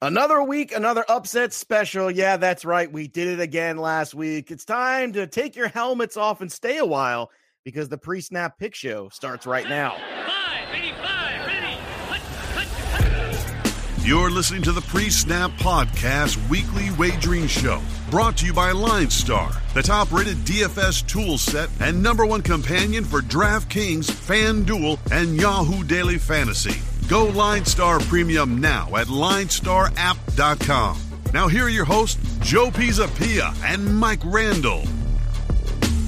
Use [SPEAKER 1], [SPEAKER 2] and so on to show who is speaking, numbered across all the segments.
[SPEAKER 1] Another week, another upset special. Yeah, that's right. We did it again last week. It's time to take your helmets off and stay a while because the pre snap pick show starts right now.
[SPEAKER 2] Five, ready, five, ready. Hut, hut, hut.
[SPEAKER 3] You're listening to the Pre Snap Podcast Weekly Wagering Show, brought to you by Line Star, the top rated DFS tool set and number one companion for DraftKings, FanDuel, and Yahoo Daily Fantasy. Go Line Star Premium now at linestarapp.com. Now, here are your hosts, Joe Pisapia and Mike Randall.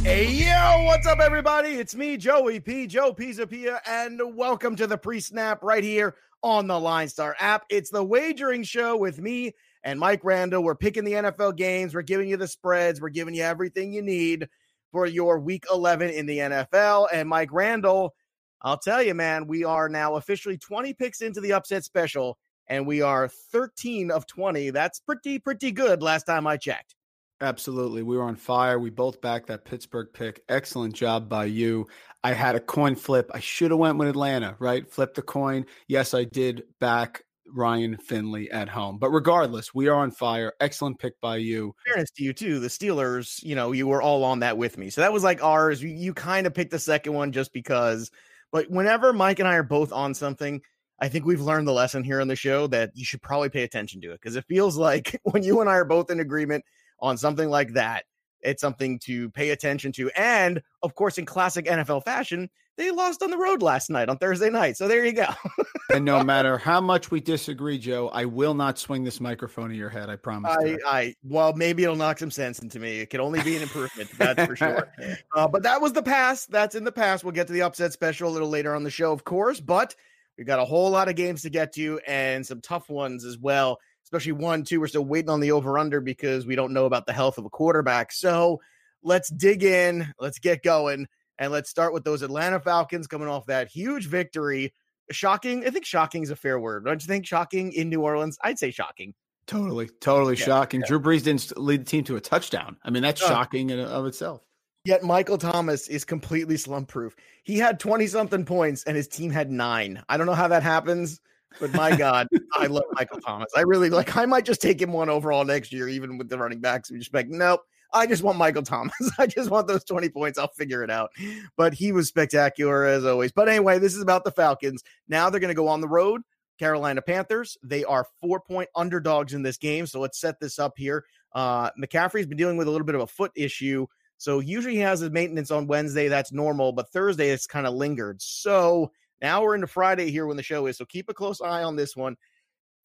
[SPEAKER 1] Hey, yo, what's up, everybody? It's me, Joey P. Joe Pisapia, and welcome to the pre snap right here on the Line Star app. It's the wagering show with me and Mike Randall. We're picking the NFL games, we're giving you the spreads, we're giving you everything you need for your week 11 in the NFL. And Mike Randall, I'll tell you, man, we are now officially 20 picks into the upset special, and we are 13 of 20. That's pretty, pretty good last time I checked.
[SPEAKER 4] Absolutely. We were on fire. We both backed that Pittsburgh pick. Excellent job by you. I had a coin flip. I should have went with Atlanta, right? Flip the coin. Yes, I did back Ryan Finley at home. But regardless, we are on fire. Excellent pick by you.
[SPEAKER 1] Fairness to you too, the Steelers, you know, you were all on that with me. So that was like ours. You, you kind of picked the second one just because but whenever Mike and I are both on something, I think we've learned the lesson here on the show that you should probably pay attention to it because it feels like when you and I are both in agreement on something like that, it's something to pay attention to. And of course, in classic NFL fashion, they lost on the road last night on Thursday night. So there you go.
[SPEAKER 4] and no matter how much we disagree, Joe, I will not swing this microphone at your head. I promise.
[SPEAKER 1] I, I, well, maybe it'll knock some sense into me. It can only be an improvement. that's for sure. Uh, but that was the past. That's in the past. We'll get to the upset special a little later on the show, of course. But we've got a whole lot of games to get to and some tough ones as well. Especially one, two. We're still waiting on the over under because we don't know about the health of a quarterback. So let's dig in. Let's get going. And let's start with those Atlanta Falcons coming off that huge victory. Shocking. I think shocking is a fair word. Don't you think shocking in New Orleans? I'd say shocking.
[SPEAKER 4] Totally, totally yeah, shocking. Yeah. Drew Brees didn't lead the team to a touchdown. I mean, that's uh. shocking in of itself.
[SPEAKER 1] Yet Michael Thomas is completely slump proof. He had 20 something points and his team had nine. I don't know how that happens, but my God, I love Michael Thomas. I really like, I might just take him one overall next year, even with the running backs. We just like, nope, I just want Michael Thomas. I just want those 20 points. I'll figure it out. But he was spectacular as always. But anyway, this is about the Falcons. Now they're going to go on the road. Carolina Panthers. They are four point underdogs in this game. So let's set this up here. Uh, McCaffrey's been dealing with a little bit of a foot issue. So usually he has his maintenance on Wednesday. That's normal. But Thursday, it's kind of lingered. So now we're into Friday here when the show is. So keep a close eye on this one.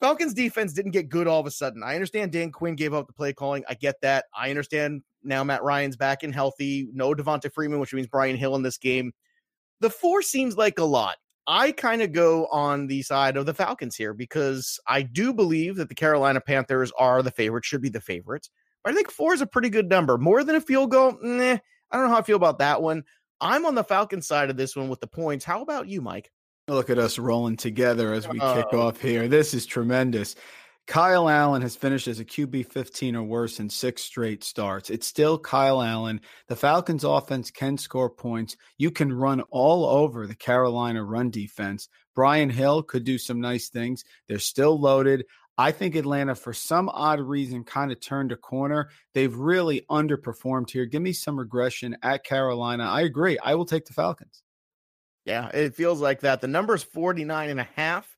[SPEAKER 1] Falcons defense didn't get good all of a sudden. I understand Dan Quinn gave up the play calling. I get that. I understand now Matt Ryan's back and healthy. No Devonta Freeman, which means Brian Hill in this game. The four seems like a lot. I kind of go on the side of the Falcons here because I do believe that the Carolina Panthers are the favorites, should be the favorites. But I think four is a pretty good number. More than a field goal, I don't know how I feel about that one. I'm on the Falcons side of this one with the points. How about you, Mike?
[SPEAKER 4] Look at us rolling together as we kick oh. off here. This is tremendous. Kyle Allen has finished as a QB 15 or worse in six straight starts. It's still Kyle Allen. The Falcons offense can score points. You can run all over the Carolina run defense. Brian Hill could do some nice things. They're still loaded. I think Atlanta, for some odd reason, kind of turned a corner. They've really underperformed here. Give me some regression at Carolina. I agree. I will take the Falcons.
[SPEAKER 1] Yeah, it feels like that. The number is 49 and a half.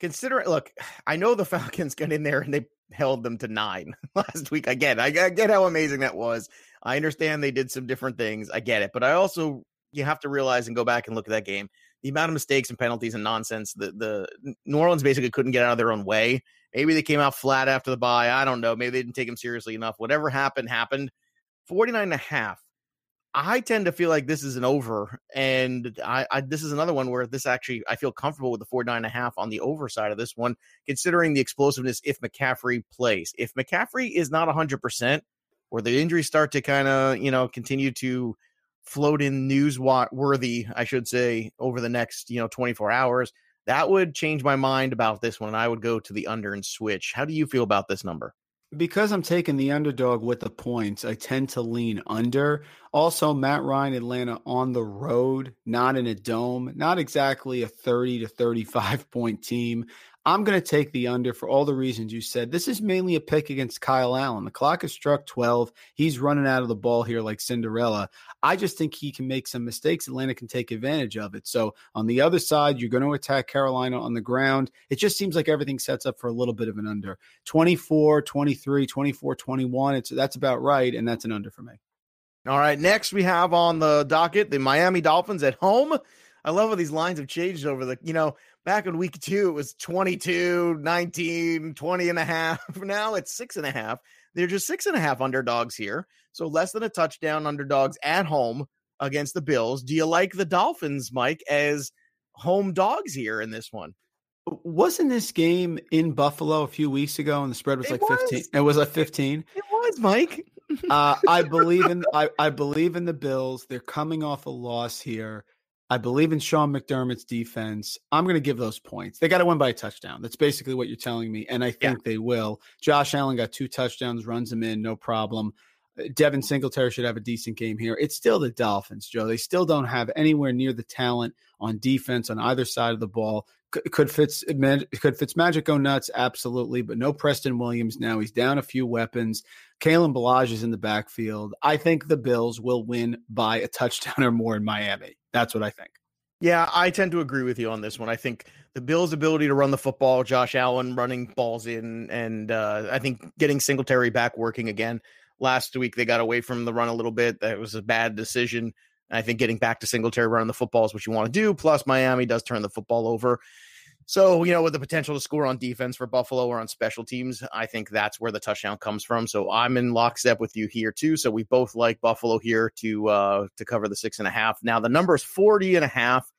[SPEAKER 1] Consider look, I know the Falcons got in there and they held them to nine last week. I get. I, I get how amazing that was. I understand they did some different things. I get it. But I also, you have to realize and go back and look at that game. The amount of mistakes and penalties and nonsense that the New Orleans basically couldn't get out of their own way. Maybe they came out flat after the bye. I don't know. Maybe they didn't take them seriously enough. Whatever happened, happened. 49 and a half I tend to feel like this is an over, and I, I, this is another one where this actually I feel comfortable with the four nine and a half on the over side of this one, considering the explosiveness if McCaffrey plays. If McCaffrey is not hundred percent, or the injuries start to kind of you know continue to float in news worthy, I should say, over the next you know twenty four hours, that would change my mind about this one. I would go to the under and switch. How do you feel about this number?
[SPEAKER 4] Because I'm taking the underdog with the points, I tend to lean under. Also, Matt Ryan, Atlanta on the road, not in a dome, not exactly a 30 to 35 point team. I'm going to take the under for all the reasons you said. This is mainly a pick against Kyle Allen. The clock has struck 12. He's running out of the ball here like Cinderella. I just think he can make some mistakes. Atlanta can take advantage of it. So on the other side, you're going to attack Carolina on the ground. It just seems like everything sets up for a little bit of an under 24, 23, 24, 21. It's that's about right. And that's an under for me.
[SPEAKER 1] All right. Next, we have on the docket the Miami Dolphins at home. I love how these lines have changed over the, you know, back in week two, it was 22, 19, 20 and a half. Now it's six and a half. They're just six and a half underdogs here. So less than a touchdown underdogs at home against the Bills. Do you like the Dolphins, Mike, as home dogs here in this one?
[SPEAKER 4] Wasn't this game in Buffalo a few weeks ago and the spread was
[SPEAKER 1] It
[SPEAKER 4] like
[SPEAKER 1] was.
[SPEAKER 4] 15? It was like 15.
[SPEAKER 1] It was, Mike.
[SPEAKER 4] Uh, I believe in I, I believe in the Bills. They're coming off a loss here. I believe in Sean McDermott's defense. I'm going to give those points. They got to win by a touchdown. That's basically what you're telling me, and I think they will. Josh Allen got two touchdowns, runs them in, no problem. Devin Singletary should have a decent game here. It's still the Dolphins, Joe. They still don't have anywhere near the talent on defense on either side of the ball. Could Fitz could Fitzmagic go nuts? Absolutely, but no Preston Williams now. He's down a few weapons. Kalen Ballage is in the backfield. I think the Bills will win by a touchdown or more in Miami. That's what I think.
[SPEAKER 1] Yeah, I tend to agree with you on this one. I think the Bills' ability to run the football, Josh Allen running balls in, and uh, I think getting Singletary back working again. Last week they got away from the run a little bit. That was a bad decision. I think getting back to Singletary running the football is what you want to do. Plus, Miami does turn the football over. So, you know, with the potential to score on defense for Buffalo or on special teams, I think that's where the touchdown comes from. So I'm in lockstep with you here too. So we both like Buffalo here to uh to cover the six and a half. Now the number is 40 and a half.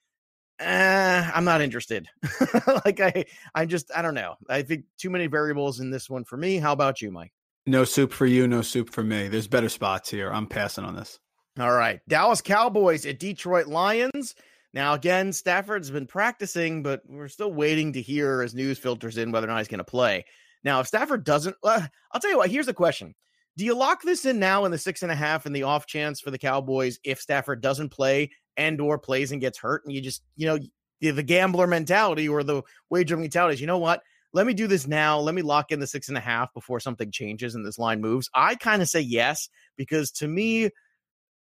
[SPEAKER 1] Eh, I'm not interested. like I I'm just I don't know. I think too many variables in this one for me. How about you, Mike?
[SPEAKER 4] No soup for you, no soup for me. There's better spots here. I'm passing on this.
[SPEAKER 1] All right. Dallas Cowboys at Detroit Lions. Now, again, Stafford's been practicing, but we're still waiting to hear as news filters in whether or not he's going to play. Now, if Stafford doesn't, uh, I'll tell you what, here's the question. Do you lock this in now in the six and a half and the off chance for the Cowboys if Stafford doesn't play and or plays and gets hurt? And you just, you know, the, gambler mentality or the wager mentality is, you know what? Let me do this now. Let me lock in the six and a half before something changes and this line moves. I kind of say yes, because to me,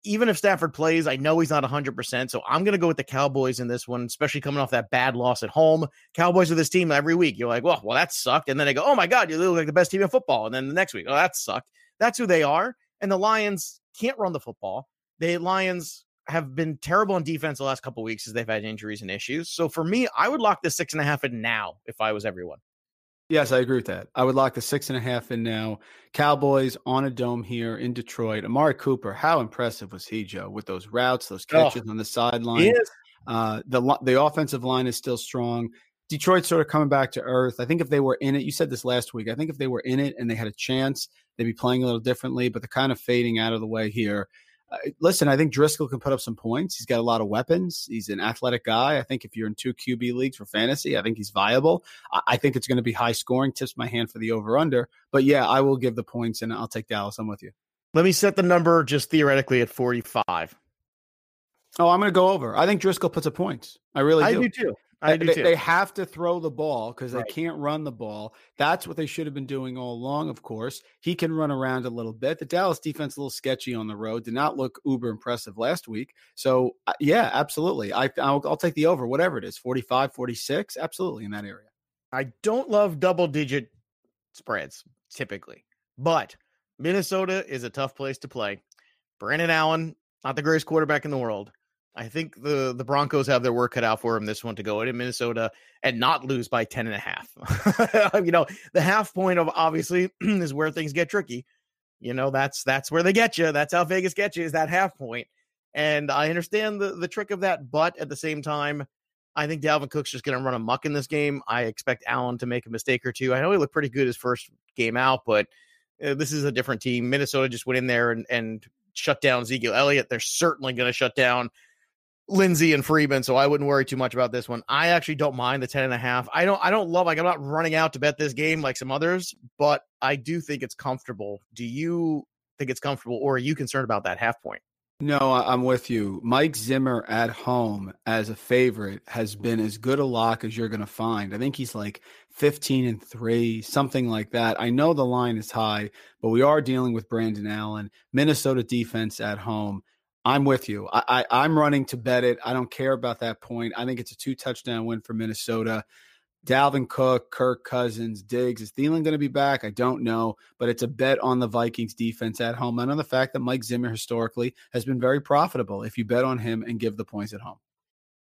[SPEAKER 1] even if Stafford plays, I know he's not 100%. So I'm going to go with the Cowboys in this one, especially coming off that bad loss at home. Cowboys are this team every week. You're like, well, well, that sucked. And then they go, oh my God, you look like the best team in football. And then the next week, oh, that sucked. That's who they are. And the Lions can't run the football. The Lions have been terrible on defense the last couple weeks as they've had injuries and issues. So for me, I would lock the six and a half in now if I was everyone.
[SPEAKER 4] Yes, I agree with that. I would lock the six and a half in now. Cowboys on a dome here in Detroit. Amari Cooper, how impressive was he, Joe, with those routes, those catches on the sideline? Uh, the the offensive line is still strong. Detroit's sort of coming back to earth. I think if they were in it, you said this last week. I think if they were in it and they had a chance, they'd be playing a little differently. But they're kind of fading out of the way here. Uh, listen, I think Driskel can put up some points. He's got a lot of weapons. He's an athletic guy. I think if you're in two QB leagues for fantasy, I think he's viable. I, I think it's going to be high scoring. Tips my hand for the over under. But yeah, I will give the points and I'll take Dallas. I'm with you.
[SPEAKER 1] Let me set the number just theoretically at 45.
[SPEAKER 4] Oh, I'm going to go over. I think Driskel puts up points. I really
[SPEAKER 1] I
[SPEAKER 4] do.
[SPEAKER 1] do too. I do
[SPEAKER 4] they,
[SPEAKER 1] too.
[SPEAKER 4] they have to throw the ball because
[SPEAKER 1] Right.
[SPEAKER 4] they can't run the ball. That's what they should have been doing all along, of course. He can run around a little bit. The Dallas defense a little sketchy on the road. Did not look uber impressive last week. So, uh, yeah, absolutely. I, I'll, I'll take the over, whatever it is 45, 46. Absolutely in that area.
[SPEAKER 1] I don't love double digit spreads typically, but Minnesota is a tough place to play. Brandon Allen, not the greatest quarterback in the world. I think the the Broncos have their work cut out for them this one to go into Minnesota and not lose by 10 and a half. you know, the half point of obviously is where things get tricky. You know, that's that's where they get you. That's how Vegas gets you is that half point. And I understand the the trick of that, but at the same time, I think Dalvin Cook's just going to run amok in this game. I expect Allen to make a mistake or two. I know he looked pretty good his first game out, but uh, this is a different team. Minnesota just went in there and, and shut down Ezekiel Elliott. They're certainly going to shut down Lindsay and Freeman, so I wouldn't worry too much about this one. I actually don't mind the 10 and a half. I don't I don't love like I'm not running out to bet this game like some others, but I do think it's comfortable. Do you think it's comfortable or are you concerned about that half point?
[SPEAKER 4] No, I'm with you. Mike Zimmer at home as a favorite has been as good a lock as you're going to find. I think he's like 15 and 3, something like that. I know the line is high, but we are dealing with Brandon Allen, Minnesota defense at home. I'm with you. I, I I'm running to bet it. I don't care about that point. I think it's a two touchdown win for Minnesota. Dalvin Cook, Kirk Cousins, Diggs. Is Thielen going to be back? I don't know, but it's a bet on the Vikings defense at home and on the fact that Mike Zimmer historically has been very profitable if you bet on him and give the points at home.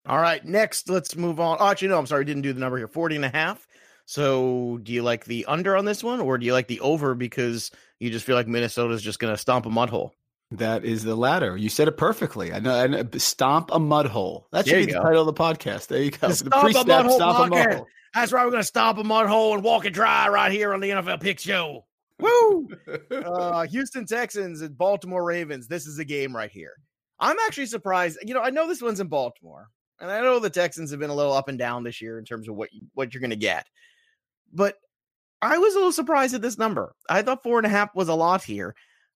[SPEAKER 1] All right, next, let's move on. Oh, actually, no, I'm sorry, I didn't do the number here 40 and a half. So, do you like the under on this one or do you like the over because you just feel like Minnesota's just going to stomp a mud hole?
[SPEAKER 4] That is the latter. You said it perfectly. I know. I know stomp a mud hole. That should
[SPEAKER 1] There
[SPEAKER 4] be
[SPEAKER 1] you
[SPEAKER 4] the
[SPEAKER 1] go.
[SPEAKER 4] title of the podcast. There you go.
[SPEAKER 1] The
[SPEAKER 4] The
[SPEAKER 1] Stomp a Mud Hole
[SPEAKER 4] stomp a mud hole.
[SPEAKER 1] That's right. We're going to stomp a mud hole and walk it dry right here on the NFL Pick Show. Woo! uh, Houston Texans and Baltimore Ravens. This is a game right here. I'm actually surprised. You know, I know this one's in Baltimore, and I know the Texans have been a little up and down this year in terms of what you, what you're going to get. But I was a little surprised at this number. I thought four and a half was a lot here.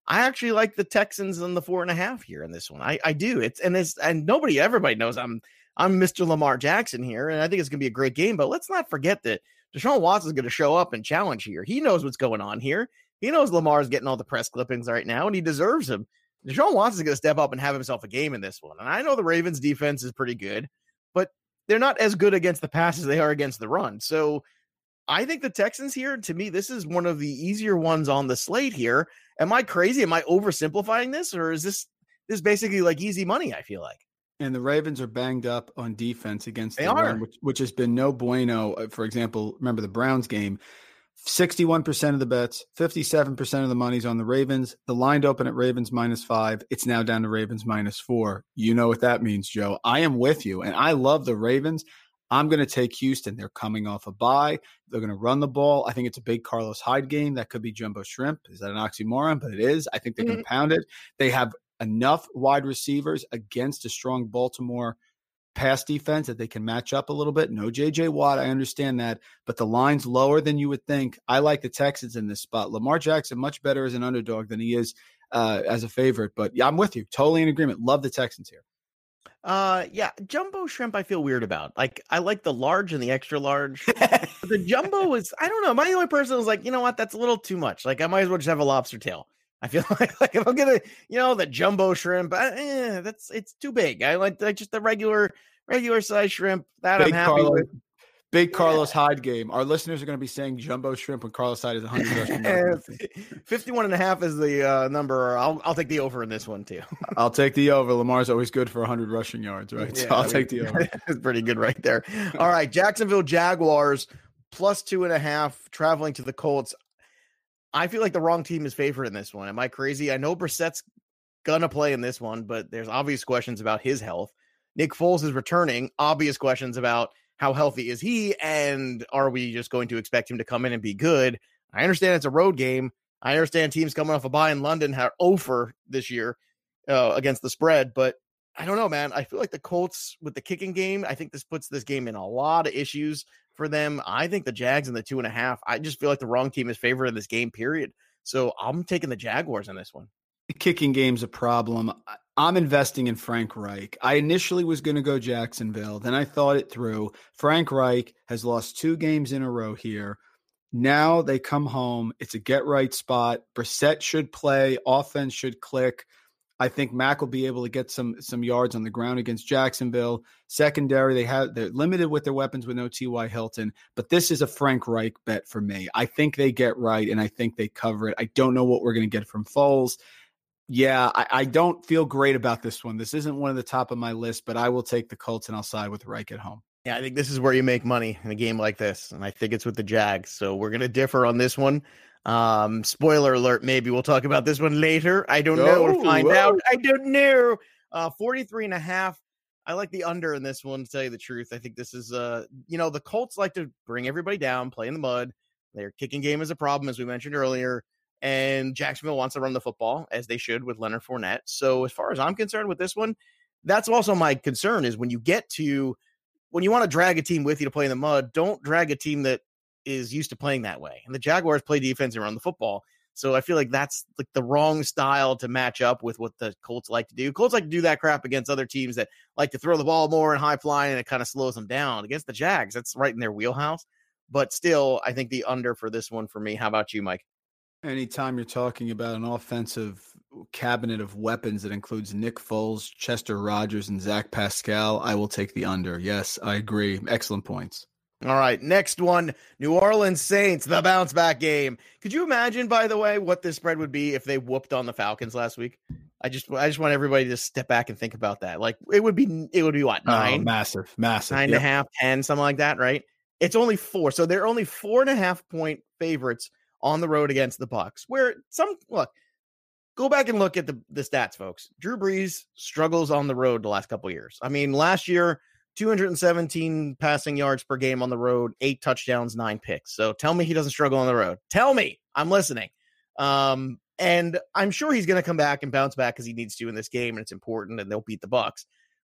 [SPEAKER 1] I actually like the Texans on the four and a half here in this one. I, I do. It's and it's and nobody, everybody knows I'm I'm Mr. Lamar Jackson here, and I think it's gonna be a great game. But let's not forget that Deshaun Watson's gonna show up and challenge here. He knows what's going on here. He knows Lamar's getting all the press clippings right now, and he deserves them. Deshaun Watson's gonna step up and have himself a game in this one. And I know the Ravens defense is pretty good, but they're not as good against the pass as they are against the run. So I think the Texans here, to me, this is one of the easier ones on the slate here. Am I crazy? Am I oversimplifying this, or is this this basically like easy money? I feel like.
[SPEAKER 4] And the Ravens are banged up on defense against
[SPEAKER 1] They
[SPEAKER 4] the
[SPEAKER 1] are.
[SPEAKER 4] run, which, which has been no bueno. Uh, For example, remember the Browns game. 61% of the bets, 57% of the money's on the Ravens. The line open at Ravens minus five. It's now down to Ravens minus four. You know what that means, Joe. I am with you, and I love the Ravens. I'm going to take Houston. They're coming off a bye. They're going to run the ball. I think it's a big Carlos Hyde game. That could be jumbo shrimp. Is that an oxymoron? But it is. I think they can pound it. They have enough wide receivers against a strong Baltimore pass defense that they can match up a little bit. No JJ Watt, I understand that, but the line's lower than you would think. I like the Texans in this spot. Lamar Jackson much better as an underdog than he is uh, as a favorite. But yeah, I'm with you. Totally in agreement. Love the Texans here.
[SPEAKER 1] Uh, yeah, jumbo shrimp. I feel weird about. Like, I like the large and the extra large. The jumbo is. I don't know. The only person who's like, you know what? That's a little too much. Like, I might as well just have a lobster tail. I feel like, like if I'm gonna, you know, the jumbo shrimp, I, eh, that's it's too big. I like the, just the regular regular size shrimp that I'm happy with.
[SPEAKER 4] Big Carlos Hyde game. Our listeners are going to be saying jumbo shrimp when Carlos Hyde is 100 rushing yards.
[SPEAKER 1] 51 and a half is the uh, number. I'll I'll take the over in this one too.
[SPEAKER 4] I'll take the over. Lamar's always good for 100 rushing yards, right? so I'll
[SPEAKER 1] I mean,
[SPEAKER 4] take the over.
[SPEAKER 1] It's pretty good right there. All right, Jacksonville Jaguars plus two and a half traveling to the Colts. I feel like the wrong team is favored in this one. Am I crazy? I know Brissett's gonna play in this one, but there's obvious questions about his health. Nick Foles is returning. Obvious questions about how healthy is he, and are we just going to expect him to come in and be good? I understand it's a road game. I understand teams coming off a bye in London have over this year uh, against the spread, but I don't know, man. I feel like the Colts with the kicking game, I think this puts this game in a lot of issues for them. I think the Jags in the two and a half. I just feel like the wrong team is favored in this game, period. So I'm taking the Jaguars in this one.
[SPEAKER 4] The kicking game's a problem. I'm investing in Frank Reich. I initially was going to go Jacksonville, then I thought it through. Frank Reich has lost two games in a row here. Now they come home. It's a get right spot. Brissett should play. Offense should click. I think Mack will be able to get some some yards on the ground against Jacksonville. Secondary, they have they're limited with their weapons with no T.Y. Hilton, but this is a Frank Reich bet for me. I think they get right and I think they cover it. I don't know what we're going to get from Foles. Yeah, I, I don't feel great about this one. This isn't one of the top of my list, but I will take the Colts and I'll side with Reich at home.
[SPEAKER 1] Yeah, I think this is where you make money in a game like this, and I think it's with the Jags. So we're gonna differ on this one. Um, spoiler alert, maybe we'll talk about this one later. I don't know. We'll
[SPEAKER 4] Oh,
[SPEAKER 1] find
[SPEAKER 4] whoa.
[SPEAKER 1] out. I don't know. Uh 43 and a half. I like the under in this one, to tell you the truth. I think this is uh, you know, the Colts like to bring everybody down, play in the mud. Their kicking game is a problem, as we mentioned earlier. And Jacksonville wants to run the football, as they should with Leonard Fournette. So as far as I'm concerned with this one, that's also my concern is when you get to when you want to drag a team with you to play in the mud, don't drag a team that is used to playing that way. And the Jaguars play defense and run the football. So I feel like that's like the wrong style to match up with what the Colts like to do. Colts like to do that crap against other teams that like to throw the ball more and high flying, and it kind of slows them down. Against the Jags, that's right in their wheelhouse. But still, I think the under for this one for me. How about you, Mike?
[SPEAKER 4] Anytime you're talking about an offensive cabinet of weapons that includes Nick Foles, Chester Rogers, and Zach Pascal, I will take the under. Yes, I agree. Excellent points.
[SPEAKER 1] All right, next one New Orleans Saints, the bounce back game. Could you imagine, by the way, what this spread would be if they whooped on the Falcons last week? I just I just want everybody to step back and think about that. Like it would be it would be what
[SPEAKER 4] Oh,
[SPEAKER 1] nine,
[SPEAKER 4] massive, massive.
[SPEAKER 1] nine and a half, ten, something like that, right? It's only four. So they're only four and a half point favorites on the road against the Bucks. Where some look, go back and look at the, the stats, folks. Drew Brees struggles on the road the last couple years. I mean, last year, 217 passing yards per game on the road, eight touchdowns, nine picks. So tell me he doesn't struggle on the road. Tell me. I'm listening. Um, and I'm sure he's going to come back and bounce back because he needs to in this game, and it's important, and they'll beat the Bucks.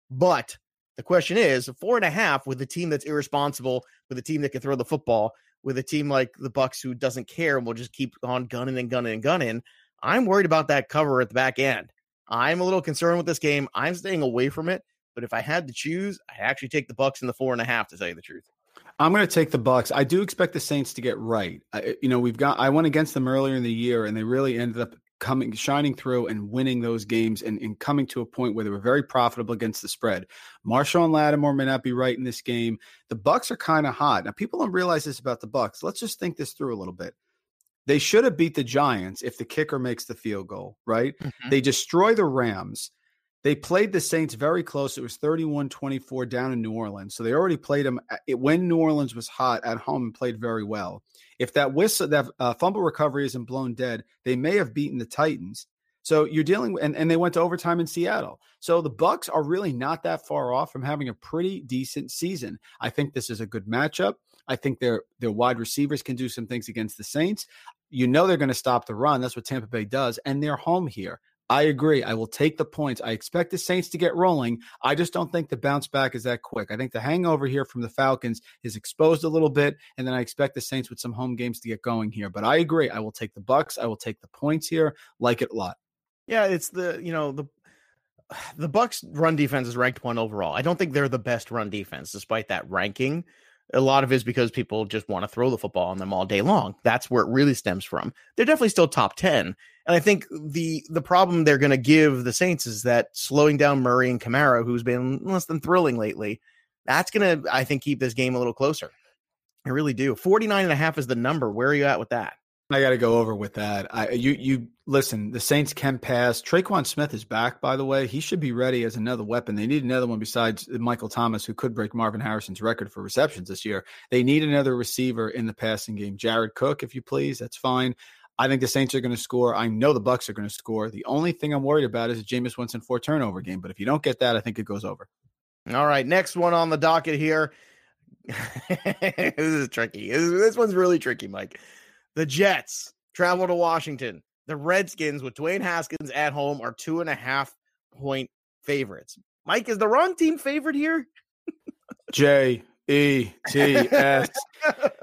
[SPEAKER 1] But the question is, four and a half with a team that's irresponsible, with a team that can throw the football, with a team like the Bucks who doesn't care and will just keep on gunning and gunning and gunning. I'm worried about that cover at the back end. I'm a little concerned with this game. I'm staying away from it. But if I had to choose, I actually take the Bucks in the four and a half. To tell you the truth,
[SPEAKER 4] I'm going to take the Bucks. I do expect the Saints to get right. I, you know, we've got. I went against them earlier in the year, and they really ended up coming, shining through, and winning those games, and, and coming to a point where they were very profitable against the spread. Marshon Lattimore may not be right in this game. The Bucks are kind of hot now. People don't realize this about the Bucks. Let's just think this through a little bit. They should have beat the Giants if the kicker makes the field goal, right? Mm-hmm. They destroy the Rams. They played the Saints very close. It was 31 24 down in New Orleans. So they already played them uh, it, when New Orleans was hot at home and played very well. If that whistle, that uh, fumble recovery isn't blown dead, they may have beaten the Titans. So you're dealing with, and, and they went to overtime in Seattle. So the Bucks are really not that far off from having a pretty decent season. I think this is a good matchup. I think their their wide receivers can do some things against the Saints. You know they're going to stop the run. That's what Tampa Bay does, and they're home here. I agree. I will take the points. I expect the Saints to get rolling. I just don't think the bounce back is that quick. I think the hangover here from the Falcons is exposed a little bit, and then I expect the Saints with some home games to get going here. But I agree. I will take the Bucks. I will take the points here. Like it a lot.
[SPEAKER 1] yeah, it's the you know the the Bucks run defense is ranked one overall. I don't think they're the best run defense, despite that ranking. A lot of it is because people just want to throw the football on them all day long. That's where it really stems from. They're definitely still top ten, and I think the the problem they're going to give the Saints is that slowing down Murray and Kamara, who's been less than thrilling lately, that's going to I think keep this game a little closer. I really do. 49 and a half is the number. Where are you at with that?
[SPEAKER 4] I got to go over with that. I you you listen. The Saints can pass. Tre'Quan Smith is back, by the way. He should be ready as another weapon. They need another one besides Michael Thomas, who could break Marvin Harrison's record for receptions this year. They need another receiver in the passing game. Jared Cook, if you please, that's fine. I think the Saints are going to score. I know the Bucks are going to score. The only thing I'm worried about is a Jameis Winston four turnover game. But if you don't get that, I think it goes over.
[SPEAKER 1] All right, next one on the docket here. this is tricky. This, this one's really tricky, Mike. The Jets travel to Washington. The Redskins with Dwayne Haskins at home are two and a half point favorites. Mike, is the wrong team favorite here?
[SPEAKER 4] J E T S.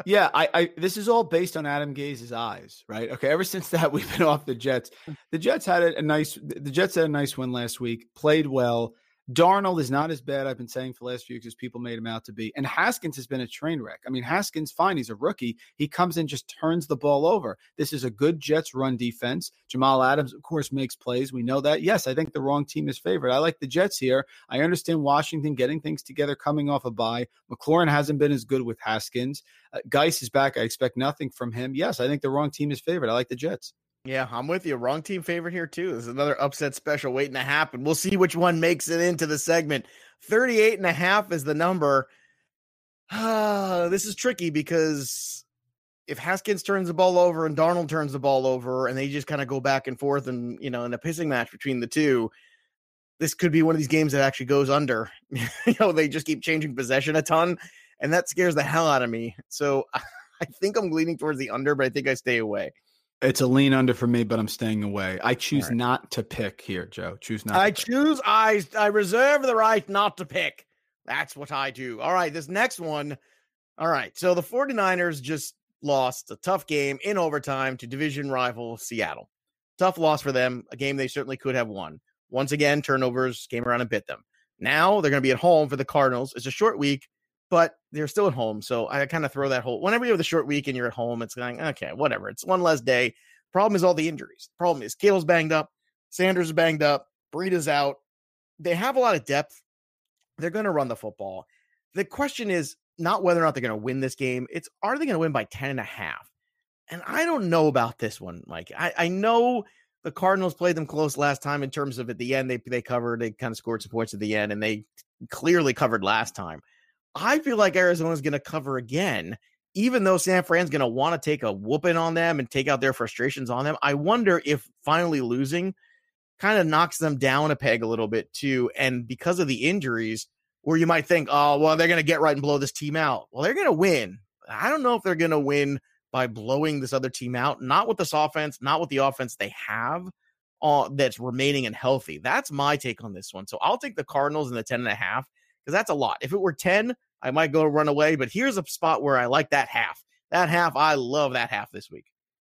[SPEAKER 4] Yeah, I, I this is all based on Adam Gase's eyes, right? Okay, ever since that we've been off the Jets. The Jets had a, a nice the Jets had a nice win last week, played well. Darnold is not as bad, I've been saying for the last few weeks as people made him out to be. And Haskins has been a train wreck. I mean, Haskins, fine, he's a rookie. He comes in, just turns the ball over. This is a good Jets run defense. Jamal Adams, of course, makes plays. We know that. Yes, I think the wrong team is favored. I like the Jets here. I understand Washington getting things together, coming off a bye. McLaurin hasn't been as good with Haskins. Uh, Guice is back. I expect nothing from him. Yes, I think the wrong team is favored. I like the Jets.
[SPEAKER 1] Yeah, I'm with you. Wrong team favorite here, too. This is another upset special waiting to happen. We'll see which one makes it into the segment. 38 and a half is the number. This is tricky because if Haskins turns the ball over and Darnold turns the ball over and they just kind of go back and forth and, you know, in a pissing match between the two, this could be one of these games that actually goes under. you know, they just keep changing possession a ton and that scares the hell out of me. So I think I'm leaning towards the under, but I think I stay away.
[SPEAKER 4] It's a lean under for me, but I'm staying away. I choose
[SPEAKER 1] right.
[SPEAKER 4] not to pick here, Joe. Choose not.
[SPEAKER 1] I
[SPEAKER 4] to pick.
[SPEAKER 1] choose I I reserve the right not to pick. That's what I do. All right, this next one. All right. So the 49ers just lost a tough game in overtime to division rival Seattle. Tough loss for them, a game they certainly could have won. Once again, turnovers came around and bit them. Now they're going to be at home for the Cardinals. It's a short week, but they're still at home. So I kind of throw that whole whenever you have the short week and you're at home, it's going, okay, whatever. It's one less day. Problem is all the injuries. Problem is Kittle's banged up, Sanders is banged up, Breida's out. They have a lot of depth. They're going to run the football. The question is not whether or not they're going to win this game. It's are they going to win by 10 and a half? And I don't know about this one, Mike. I, I know the Cardinals played them close last time in terms of at the end they they covered, they kind of scored some points at the end, and they clearly covered last time. I feel like Arizona's going to cover again, even though San Fran's going to want to take a whooping on them and take out their frustrations on them. I wonder if finally losing kind of knocks them down a peg a little bit too. And because of the injuries, where you might think, oh, well, they're going to get right and blow this team out. Well, they're going to win. I don't know if they're going to win by blowing this other team out, not with this offense, not with the offense they have uh, that's remaining and healthy. That's my take on this one. So I'll take the Cardinals in the 10 and a half because that's a lot. If it were 10, I might go run away, but here's a spot where I like that half. That half, I love that half this week.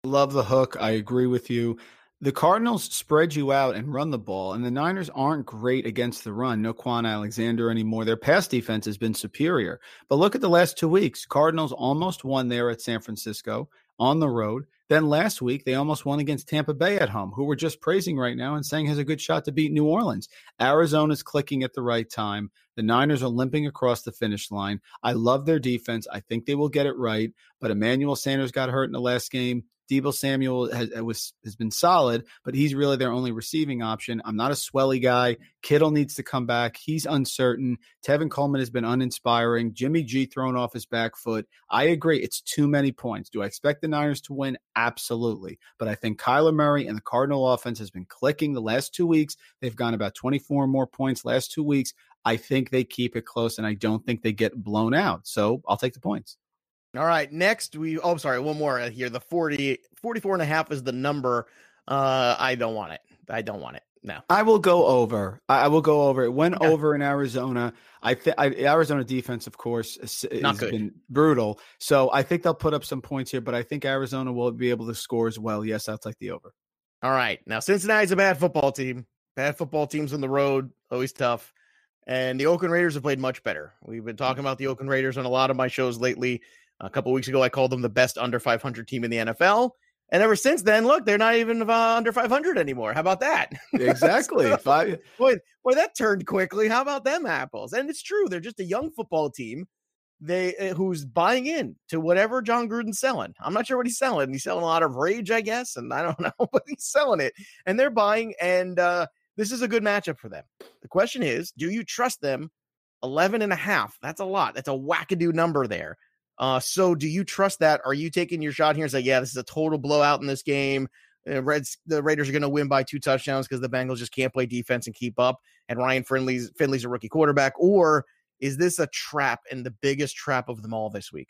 [SPEAKER 4] Love the hook. I agree with you. The Cardinals spread you out and run the ball, and the Niners aren't great against the run. No Kwon Alexander anymore. Their pass defense has been superior. But look at the last two weeks. Cardinals almost won there at San Francisco on the road. Then last week, they almost won against Tampa Bay at home, who we're just praising right now and saying has a good shot to beat New Orleans. Arizona's clicking at the right time. The Niners are limping across the finish line. I love their defense. I think they will get it right. But Emmanuel Sanders got hurt in the last game. Deebo Samuel has, uh, was, has been solid, but he's really their only receiving option. I'm not a swelly guy. Kittle needs to come back. He's uncertain. Tevin Coleman has been uninspiring. Jimmy G thrown off his back foot. I agree. It's too many points. Do I expect the Niners to win? Absolutely. But I think Kyler Murray and the Cardinal offense has been clicking the last two weeks. They've gone about 24 more points last two weeks. I think they keep it close and I don't think they get blown out. So I'll take the points.
[SPEAKER 1] All right. Next, we, oh, sorry, one more here. The 40, 44 and a half is the number. Uh, I don't want it. I don't want it. No.
[SPEAKER 4] I will go over. I, will go over. It went over in Arizona. I think Arizona defense, of course, is, has been brutal. So I think they'll put up some points here, but I think Arizona will be able to score as well. Yes, I'll take the over.
[SPEAKER 1] All right. Now, Cincinnati's a bad football team. Bad football teams on the road, always tough. And the Oakland Raiders have played much better. We've been talking about the Oakland Raiders on a lot of my shows lately. A couple weeks ago, I called them the best under 500 team in the NFL. And ever since then, look, they're not even uh, under 500 anymore. How about that?
[SPEAKER 4] Exactly. so,
[SPEAKER 1] Five. Boy, boy, that turned quickly. How about them apples? And it's true. They're just a young football team they uh, who's buying in to whatever Jon Gruden's selling. I'm not sure what he's selling. He's selling a lot of rage, I guess, and I don't know, but he's selling it. And they're buying, and uh, this is a good matchup for them. The question is, do you trust them 11 and a half? That's a lot. That's a wackadoo number there. Uh, so do you trust that? Are you taking your shot here and say, yeah, this is a total blowout in this game? Uh, Reds, the Raiders are going to win by two touchdowns because the Bengals just can't play defense and keep up, and Ryan Finley's Finley's a rookie quarterback, or is this a trap and the biggest trap of them all this week?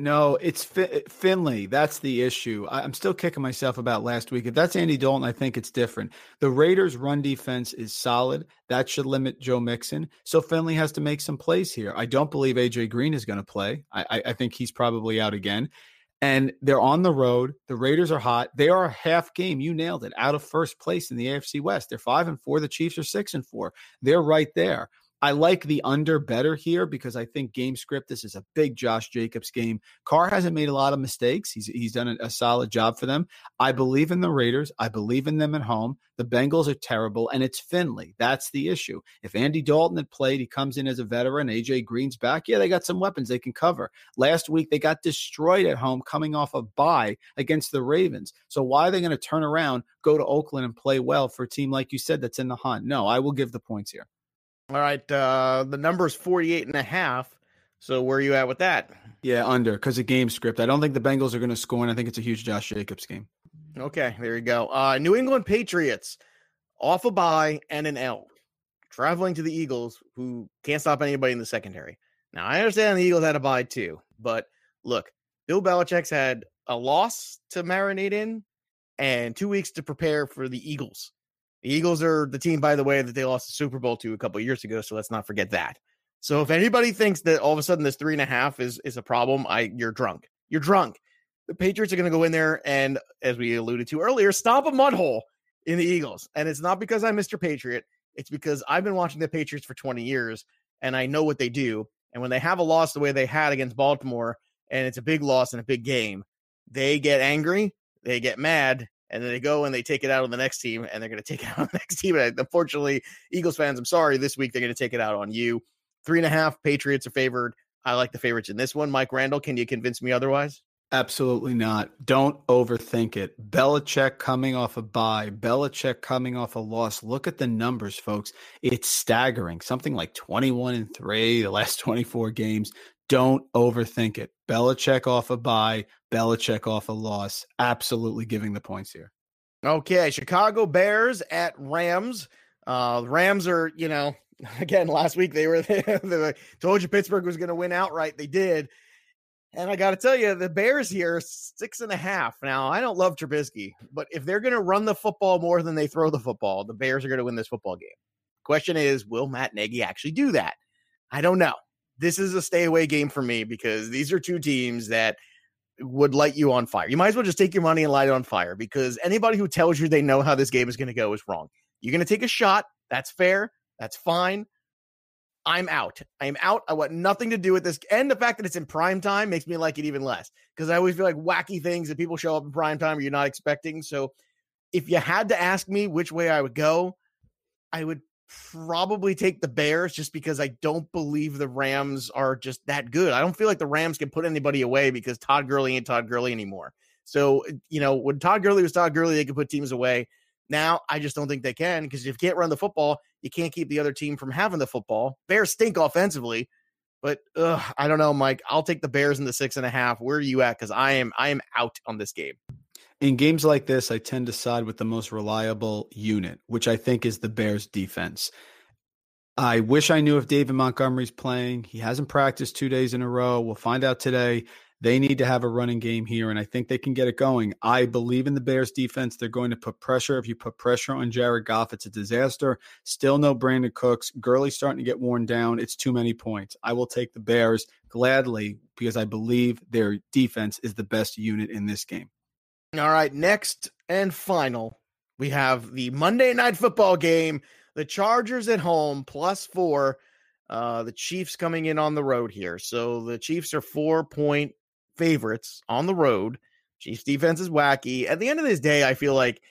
[SPEAKER 4] No, it's Finley. That's the issue. I- am still kicking myself about last week. If that's Andy Dalton, I think it's different. The Raiders' run defense is solid. That should limit Joe Mixon. So Finley has to make some plays here. I don't believe AJ Green is going to play. I-, I-, I think he's probably out again. And they're on the road. The Raiders are hot. They are a half game. You nailed it. Out of first place in the AFC West. They're five and four. The Chiefs are six and four. They're right there. I like the under better here because I think game script. This is a big Josh Jacobs game. Carr hasn't made a lot of mistakes. He's he's done a, a, solid job for them. I believe in the Raiders. I believe in them at home. The Bengals are terrible, and it's Finley. That's the issue. If Andy Dalton had played, he comes in as a veteran. AJ Green's back. Yeah, they got some weapons they can cover. Last week they got destroyed at home, coming off a bye against the Ravens. So why are they going to turn around, go to Oakland, and play well for a team like you said that's in the hunt? No, I will give the points here.
[SPEAKER 1] All right. Uh, the number is 48 and a half. So where are you at with that?
[SPEAKER 4] Yeah, under because of game script. I don't think the Bengals are going to score, and I think it's a huge Josh Jacobs game.
[SPEAKER 1] Okay, there you go. Uh, New England Patriots off a bye and an L, traveling to the Eagles, who can't stop anybody in the secondary. Now I understand the Eagles had a bye too, but look, Bill Belichick's had a loss to marinate in and two weeks to prepare for the Eagles. The Eagles are the team, by the way, that they lost the Super Bowl to a couple years ago. So let's not forget that. So if anybody thinks that all of a sudden this three and a half is is a problem, I you're drunk. You're drunk. the Patriots are going to go in there and, as we alluded to earlier, stop a mud hole in the Eagles. And it's not because I'm Mr. Patriot. It's because I've been watching the Patriots for 20 years and I know what they do. And when they have a loss the way they had against Baltimore, and it's a big loss in a big game, they get angry, they get mad, and then they go and they take it out on the next team, and they're going to take it out on the next team. And unfortunately, Eagles fans, I'm sorry, this week they're going to take it out on you. Three and a half Patriots are favored. I like the favorites in this one. Mike Randall, can you convince me otherwise?
[SPEAKER 4] Absolutely not. Don't overthink it. Belichick coming off a bye, Belichick coming off a loss. Look at the numbers, folks. It's staggering. Something like 21 and 3 the last 24 games. Don't overthink it. Belichick off a bye, Belichick off a loss. Absolutely giving the points here.
[SPEAKER 1] Okay, Chicago Bears at Rams. Uh, Rams are, you know, again last week they were they told you Pittsburgh was going to win outright. They did, and I got to tell you, the Bears here six and a half. Now I don't love Trubisky, but if they're going to run the football more than they throw the football, the Bears are going to win this football game. Question is, will Matt Nagy actually do that? I don't know this is a stay away game for me because these are two teams that would light you on fire. You might as well just take your money and light it on fire because anybody who tells you they know how this game is going to go is wrong. You're going to take a shot. That's fair. That's fine. I'm out. I'm out. I want nothing to do with this. And the fact that it's in prime time makes me like it even less because I always feel like wacky things that people show up in prime time you're not expecting. So if you had to ask me which way I would go, I would probably take the Bears just because I don't believe the Rams are just that good. I don't feel like the Rams can put anybody away because Todd Gurley ain't Todd Gurley anymore. So, eh, you know, when Todd Gurley was Todd Gurley, they could put teams away. Now, I just don't think they can because if you can't run the football, you can't keep the other team from having the football. Bears stink offensively, but ugh, I don't know, Mike. I'll take the Bears in the six and a half. Where are you at? Because I am I am out on this game
[SPEAKER 4] in games like this, I tend to side with the most reliable unit, which I think is the Bears defense. I wish I knew if David Montgomery's playing. He hasn't practiced two days in a row. We'll find out today. They need to have a running game here, and I think they can get it going. I believe in the Bears defense. They're going to put pressure. If you put pressure on Jared Goff, it's a disaster. Still no Brandin Cooks. Gurley's starting to get worn down. It's too many points. I will take the Bears gladly because I believe their defense is the best unit in this game.
[SPEAKER 1] All right, next and final, we have the Monday night football game. The Chargers at home plus four. Uh, the Chiefs coming in on the road here. So the Chiefs are four point favorites on the road. Chiefs defense is wacky. At the end of this day, I feel like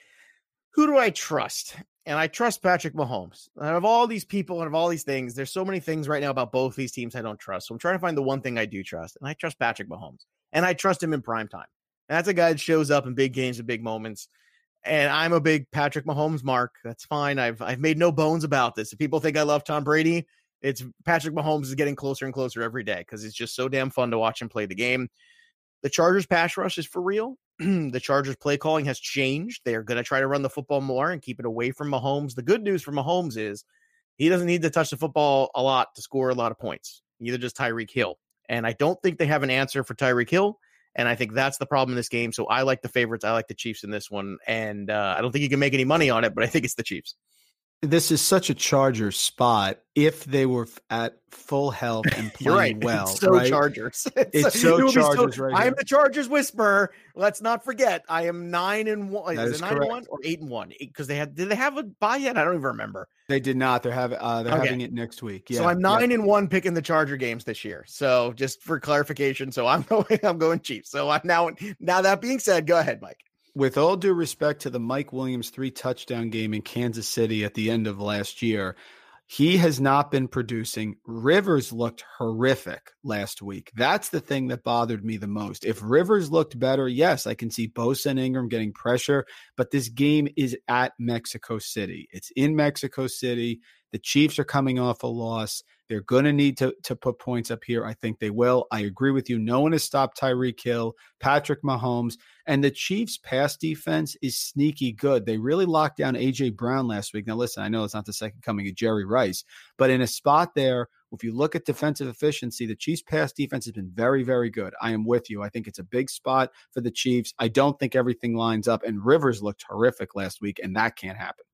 [SPEAKER 1] who do I trust? And I trust Patrick Mahomes. Out of all these people and of all these things, there's so many things right now about both these teams I don't trust. So I'm trying to find the one thing I do trust, and I trust Patrick Mahomes. And I trust him in prime time. And that's a guy that shows up in big games and big moments. And I'm a big Patrick Mahomes mark. That's fine. I've I've made no bones about this. If people think I love Tom Brady, it's Patrick Mahomes is getting closer and closer every day because it's just so damn fun to watch him play the game. The Chargers pass rush is for real. the Chargers play calling has changed. They are going to try to run the football more and keep it away from Mahomes. The good news for Mahomes is he doesn't need to touch the football a lot to score a lot of points. Neither does Tyreek Hill. And I don't think they have an answer for Tyreek Hill. And I think that's the problem in this game. So I like the favorites. I like the Chiefs in this one. And uh, I don't think you can make any money on it, but I think it's the Chiefs.
[SPEAKER 4] This is such a Chargers spot. If they were at full health and playing
[SPEAKER 1] right.
[SPEAKER 4] well,
[SPEAKER 1] it's so
[SPEAKER 4] right?
[SPEAKER 1] Chargers.
[SPEAKER 4] It's, it's so Chargers. So, right
[SPEAKER 1] I am the Chargers whisperer. Let's not forget. I am nine and one. That is, is it nine correct. and one or eight and one? Because they had. Did they have a buy yet? I don't even remember.
[SPEAKER 4] They did not. They're having. Uh, they're okay. having it next week. Yeah.
[SPEAKER 1] So I'm nine and one picking the Charger games this year. So just for clarification, so I'm going. I'm going Chiefs. So I'm now. Now that being said, go ahead, Mike
[SPEAKER 4] with all due respect to the Mike Williams three touchdown game in Kansas City at the end of last year, he has not been producing. Rivers looked horrific last week. That's the thing that bothered me the most. If Rivers looked better, yes, I can see Bosa and Ingram getting pressure, but this game is at Mexico City. It's in Mexico City. The Chiefs are coming off a loss. They're going to need to to put points up here. I think they will. I agree with you. No one has stopped Tyreek Hill, Patrick Mahomes, and the Chiefs' pass defense is sneaky good. They really locked down AJ Brown last week. Now, listen, I know it's not the second coming of Jerry Rice, but in a spot there, if you look at defensive efficiency, the Chiefs' pass defense has been very, very good. I am with you. I think it's a big spot for the Chiefs. I don't think everything lines up, and Rivers looked horrific last week, and that can't happen.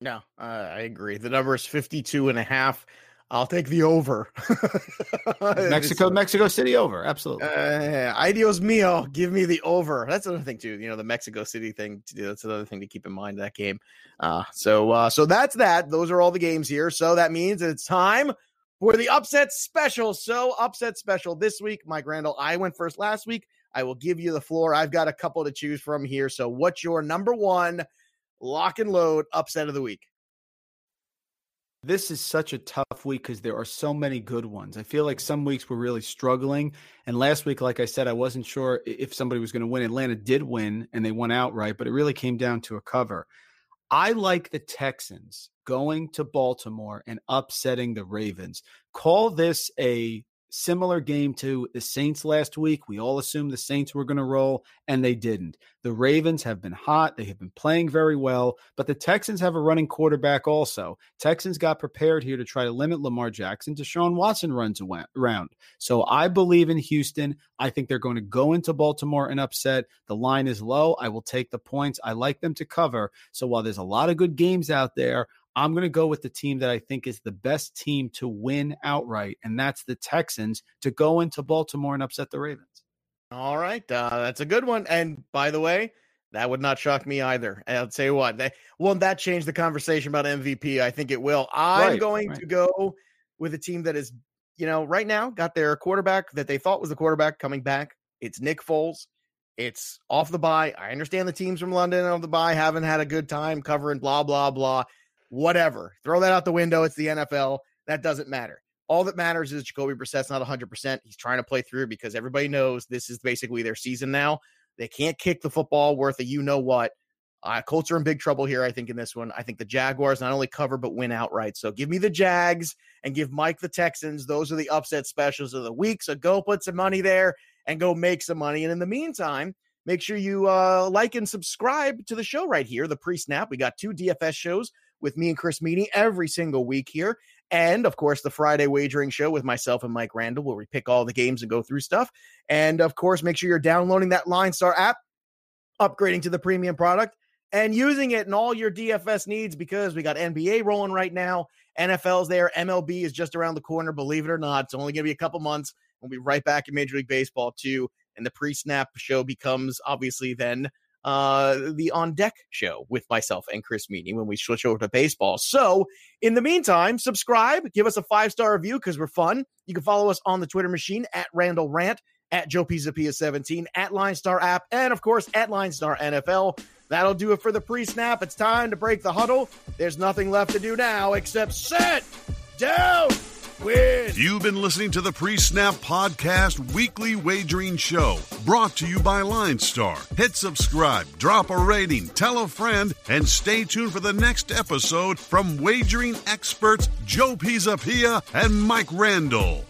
[SPEAKER 1] No, uh, I agree. The number is 52 and a half. I'll take the over.
[SPEAKER 4] Mexico, Mexico City over. Absolutely.
[SPEAKER 1] Uh, ideos mio. Give me the over. That's another thing too. You know, the Mexico City thing. To do, that's another thing to keep in mind that game. Uh, so, uh, so that's that. Those are all the games here. So that means it's time for the upset special. So upset special this week, Mike Randall. I went first last week. I will give you the floor. I've got a couple to choose from here. So, what's your number one lock and load upset of the week?
[SPEAKER 4] This is such a tough week because there are so many good ones. I feel like some weeks we're really struggling. And last week, like I said, I wasn't sure if somebody was going to win. Atlanta did win and they won outright, but it really came down to a cover. I like the Texans going to Baltimore and upsetting the Ravens. Call this a similar game to the Saints last week. We all assumed the Saints were going to roll, and they didn't. The Ravens have been hot. They have been playing very well, but the Texans have a running quarterback also. Texans got prepared here to try to limit Lamar Jackson. Deshaun Watson runs around. So I believe in Houston. I think they're going to go into Baltimore and upset. The line is low. I will take the points. I like them to cover. So while there's a lot of good games out there, I'm going to go with the team that I think is the best team to win outright, and that's the Texans to go into Baltimore and upset the Ravens.
[SPEAKER 1] All right, uh, that's a good one. And by the way, that would not shock me either. I'll tell you what, that, won't that change the conversation about MVP? I think it will. I'm right, going right. to go with a team that is, you know, right now got their quarterback that they thought was the quarterback coming back. It's Nick Foles. It's off the bye. I understand the teams from London on the bye haven't had a good time covering blah blah blah whatever. Throw that out the window. It's the NFL. That doesn't matter. All that matters is Jacoby Brissett's not 100%. He's trying to play through because everybody knows this is basically their season now. They can't kick the football worth a you know what. Uh, Colts are in big trouble here, I think, in this one. I think the Jaguars not only cover, but win outright. So give me the Jags and give Mike the Texans. Those are the upset specials of the week. So go put some money there and go make some money. And in the meantime, make sure you uh, like and subscribe to the show right here, the pre snap. We got two DFS shows with me and Chris Meaney every single week here. And of course, the Friday wagering show with myself and Mike Randall, where we pick all the games and go through stuff. And of course, make sure you're downloading that Line Star app, upgrading to the premium product, and using it in all your DFS needs because we got NBA rolling right now. NFL's there. MLB is just around the corner. Believe it or not, it's only going to be a couple months. We'll be right back in Major League Baseball too. And the pre snap show becomes obviously then uh, the On Deck show with myself and Chris Meaney when we switch over to baseball. So, in the meantime, subscribe, give us a five star review because we're fun. You can follow us on the Twitter machine at Randall Rant, at Joe Pisapia 17, at Line Star app, and of course at Line Star NFL. That'll do it for the pre snap. It's time to break the huddle. There's nothing left to do now except sit down win.
[SPEAKER 3] You've been listening to the Pre Snap Podcast Weekly Wagering Show, brought to you by Line Star. Hit subscribe, drop a rating, tell a friend, and stay tuned for the next episode from wagering experts Joe Pisapia and Mike Randall.